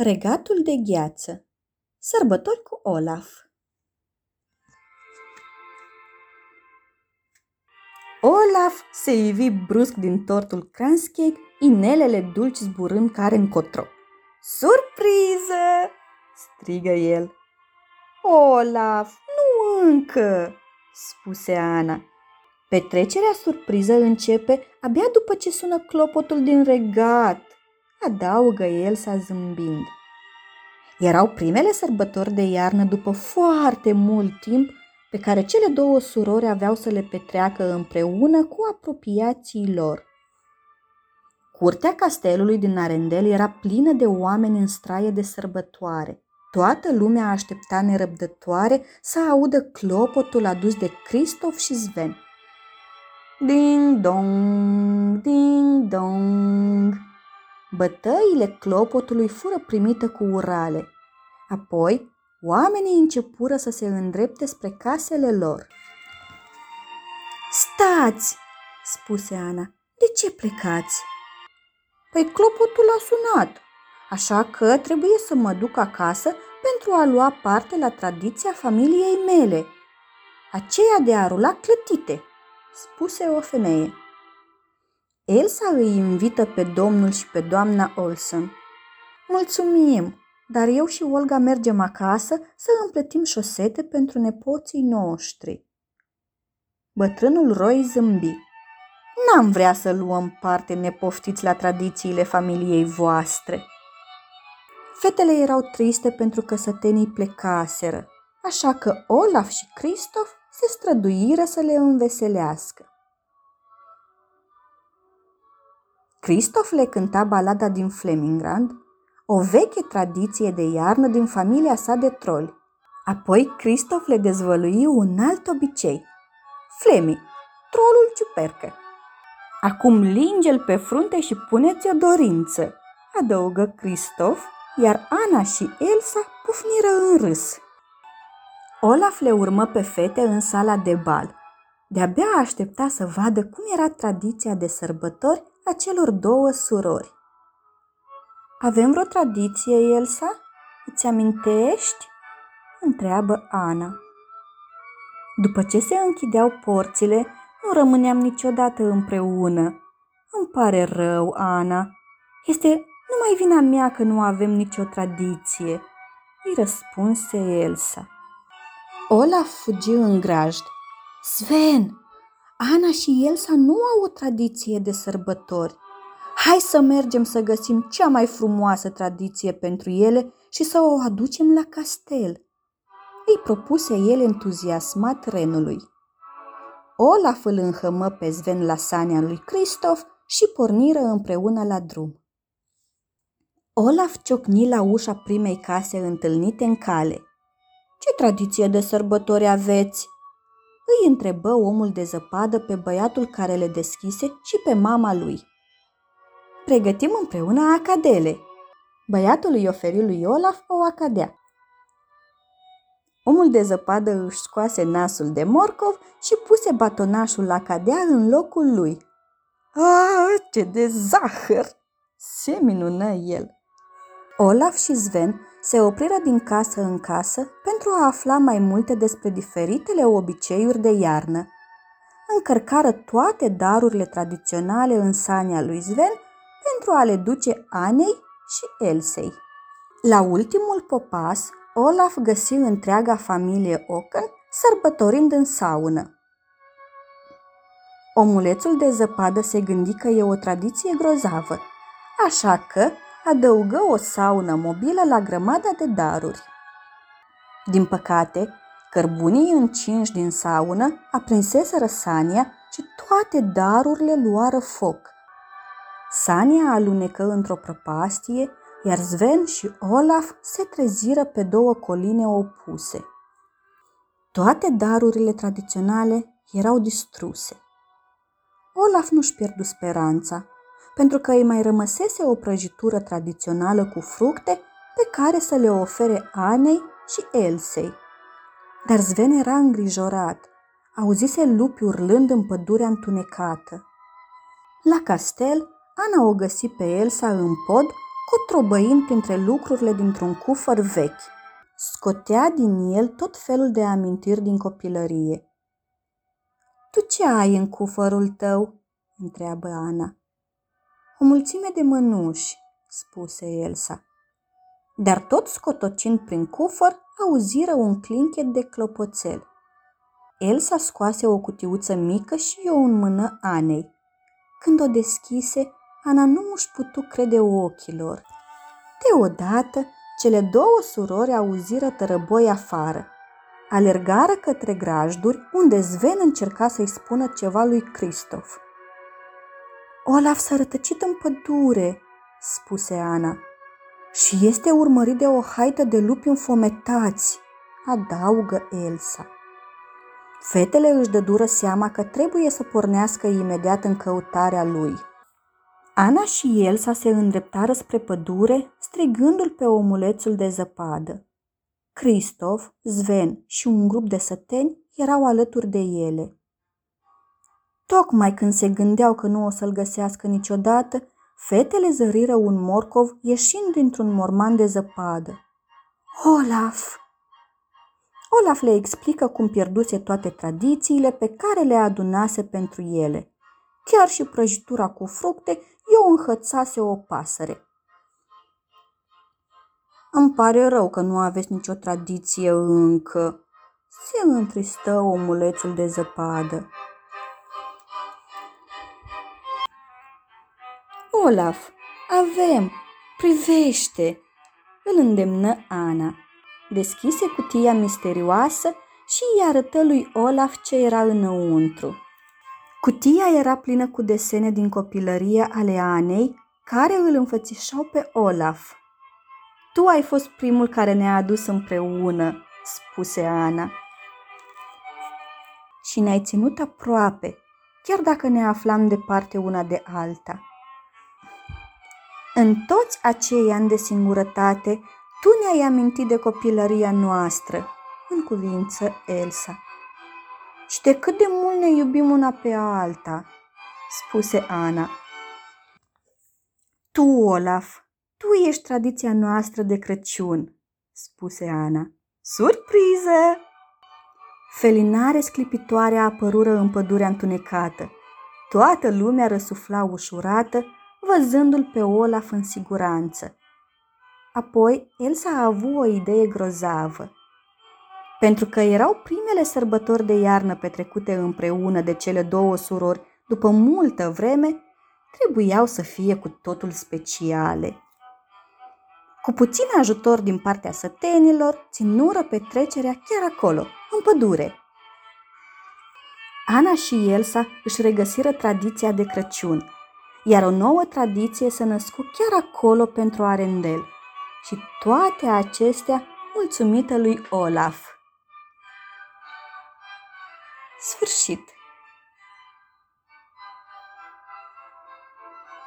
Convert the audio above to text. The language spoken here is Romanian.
Regatul de gheață Sărbători cu Olaf Olaf se ivi brusc din tortul Cranscake, inelele dulci zburând care încotro. Surpriză! strigă el. Olaf, nu încă, spuse Ana. Petrecerea surpriză începe abia după ce sună clopotul din regat, adaugă el sa zâmbind. Erau primele sărbători de iarnă după foarte mult timp pe care cele două surori aveau să le petreacă împreună cu apropiații lor. Curtea castelului din Arendel era plină de oameni în straie de sărbătoare. Toată lumea aștepta nerăbdătoare să audă clopotul adus de Cristof și Sven. Ding dong, ding dong. Bătăile clopotului fură primite cu urale. Apoi, oamenii începură să se îndrepte spre casele lor. Stați, spuse Ana, de ce plecați? Păi clopotul a sunat, așa că trebuie să mă duc acasă pentru a lua parte la tradiția familiei mele, aceea de a rula clătite, spuse o femeie. Elsa îi invită pe domnul și pe doamna Olson. Mulțumim, dar eu și Olga mergem acasă să împletim șosete pentru nepoții noștri. Bătrânul Roy zâmbi. N-am vrea să luăm parte nepoftiți la tradițiile familiei voastre. Fetele erau triste pentru că sătenii plecaseră, așa că Olaf și Christoph se străduiră să le înveselească. Christoph le cânta balada din Flemingrand, o veche tradiție de iarnă din familia sa de troli. Apoi Christoph le dezvălui un alt obicei. Flemi, trolul ciupercă. Acum linge-l pe frunte și puneți o dorință, adăugă Christoph, iar Ana și Elsa pufniră în râs. Olaf le urmă pe fete în sala de bal. De-abia aștepta să vadă cum era tradiția de sărbători a celor două surori. Avem vreo tradiție, Elsa? Îți amintești? întreabă Ana. După ce se închideau porțile, nu rămâneam niciodată împreună. Îmi pare rău, Ana. Este numai vina mea că nu avem nicio tradiție, îi răspunse Elsa. Olaf fugi în grajd. Sven, Ana și Elsa nu au o tradiție de sărbători. Hai să mergem să găsim cea mai frumoasă tradiție pentru ele și să o aducem la castel. Îi propuse el entuziasmat renului. Olaf îl înhămă pe Sven la sania lui Cristof și porniră împreună la drum. Olaf ciocni la ușa primei case întâlnite în cale. Ce tradiție de sărbători aveți?" Îi întrebă omul de zăpadă pe băiatul care le deschise și pe mama lui. Pregătim împreună acadele. Băiatul îi oferi lui Olaf o acadea. Omul de zăpadă își scoase nasul de morcov și puse batonașul la cadea în locul lui. Ah, ce de zahăr! se minună el. Olaf și Sven se opriră din casă în casă pentru a afla mai multe despre diferitele obiceiuri de iarnă. Încărcară toate darurile tradiționale în sania lui Sven pentru a le duce Anei și Elsei. La ultimul popas, Olaf găsi întreaga familie Ocken sărbătorind în saună. Omulețul de zăpadă se gândi că e o tradiție grozavă, așa că adăugă o saună mobilă la grămada de daruri. Din păcate, cărbunii încinși din saună aprinseseră Sania și toate darurile luară foc. Sania alunecă într-o prăpastie, iar Sven și Olaf se treziră pe două coline opuse. Toate darurile tradiționale erau distruse. Olaf nu-și pierdu speranța pentru că îi mai rămăsese o prăjitură tradițională cu fructe pe care să le ofere Anei și Elsei. Dar Sven era îngrijorat. Auzise lupi urlând în pădurea întunecată. La castel, Ana o găsi pe Elsa în pod cotrobăind printre lucrurile dintr-un cufăr vechi. Scotea din el tot felul de amintiri din copilărie. Tu ce ai în cufărul tău?" întreabă Ana. O mulțime de mănuși, spuse Elsa. Dar tot scotocind prin cufăr, auziră un clinchet de clopoțel. Elsa scoase o cutiuță mică și o în mână Anei. Când o deschise, Ana nu își putu crede ochilor. Deodată, cele două surori auziră tărăboi afară. Alergară către grajduri, unde Sven încerca să-i spună ceva lui Cristof. Olaf s-a rătăcit în pădure, spuse Ana. Și este urmărit de o haită de lupi înfometați, adaugă Elsa. Fetele își dădură seama că trebuie să pornească imediat în căutarea lui. Ana și Elsa se îndreptară spre pădure, strigându-l pe omulețul de zăpadă. Cristof, Sven și un grup de săteni erau alături de ele. Tocmai când se gândeau că nu o să-l găsească niciodată, fetele zăriră un morcov ieșind dintr-un morman de zăpadă. Olaf! Olaf le explică cum pierduse toate tradițiile pe care le adunase pentru ele. Chiar și prăjitura cu fructe eu înhățase o pasăre. Îmi pare rău că nu aveți nicio tradiție încă, se întristă omulețul de zăpadă. Olaf, avem, privește, îl îndemnă Ana. Deschise cutia misterioasă și îi arătă lui Olaf ce era înăuntru. Cutia era plină cu desene din copilărie ale Anei, care îl înfățișau pe Olaf. Tu ai fost primul care ne-a adus împreună, spuse Ana. Și ne-ai ținut aproape, chiar dacă ne aflam departe una de alta. În toți acei ani de singurătate, tu ne-ai amintit de copilăria noastră, în cuvință Elsa. Și de cât de mult ne iubim una pe alta, spuse Ana. Tu, Olaf, tu ești tradiția noastră de Crăciun, spuse Ana. Surpriză! Felinare sclipitoare apărură în pădurea întunecată. Toată lumea răsufla ușurată văzându-l pe Olaf în siguranță. Apoi, Elsa a avut o idee grozavă. Pentru că erau primele sărbători de iarnă petrecute împreună de cele două surori după multă vreme, trebuiau să fie cu totul speciale. Cu puțin ajutor din partea sătenilor, ținură petrecerea chiar acolo, în pădure. Ana și Elsa își regăsiră tradiția de Crăciun, iar o nouă tradiție se născu chiar acolo pentru Arendel. Și toate acestea mulțumită lui Olaf. Sfârșit.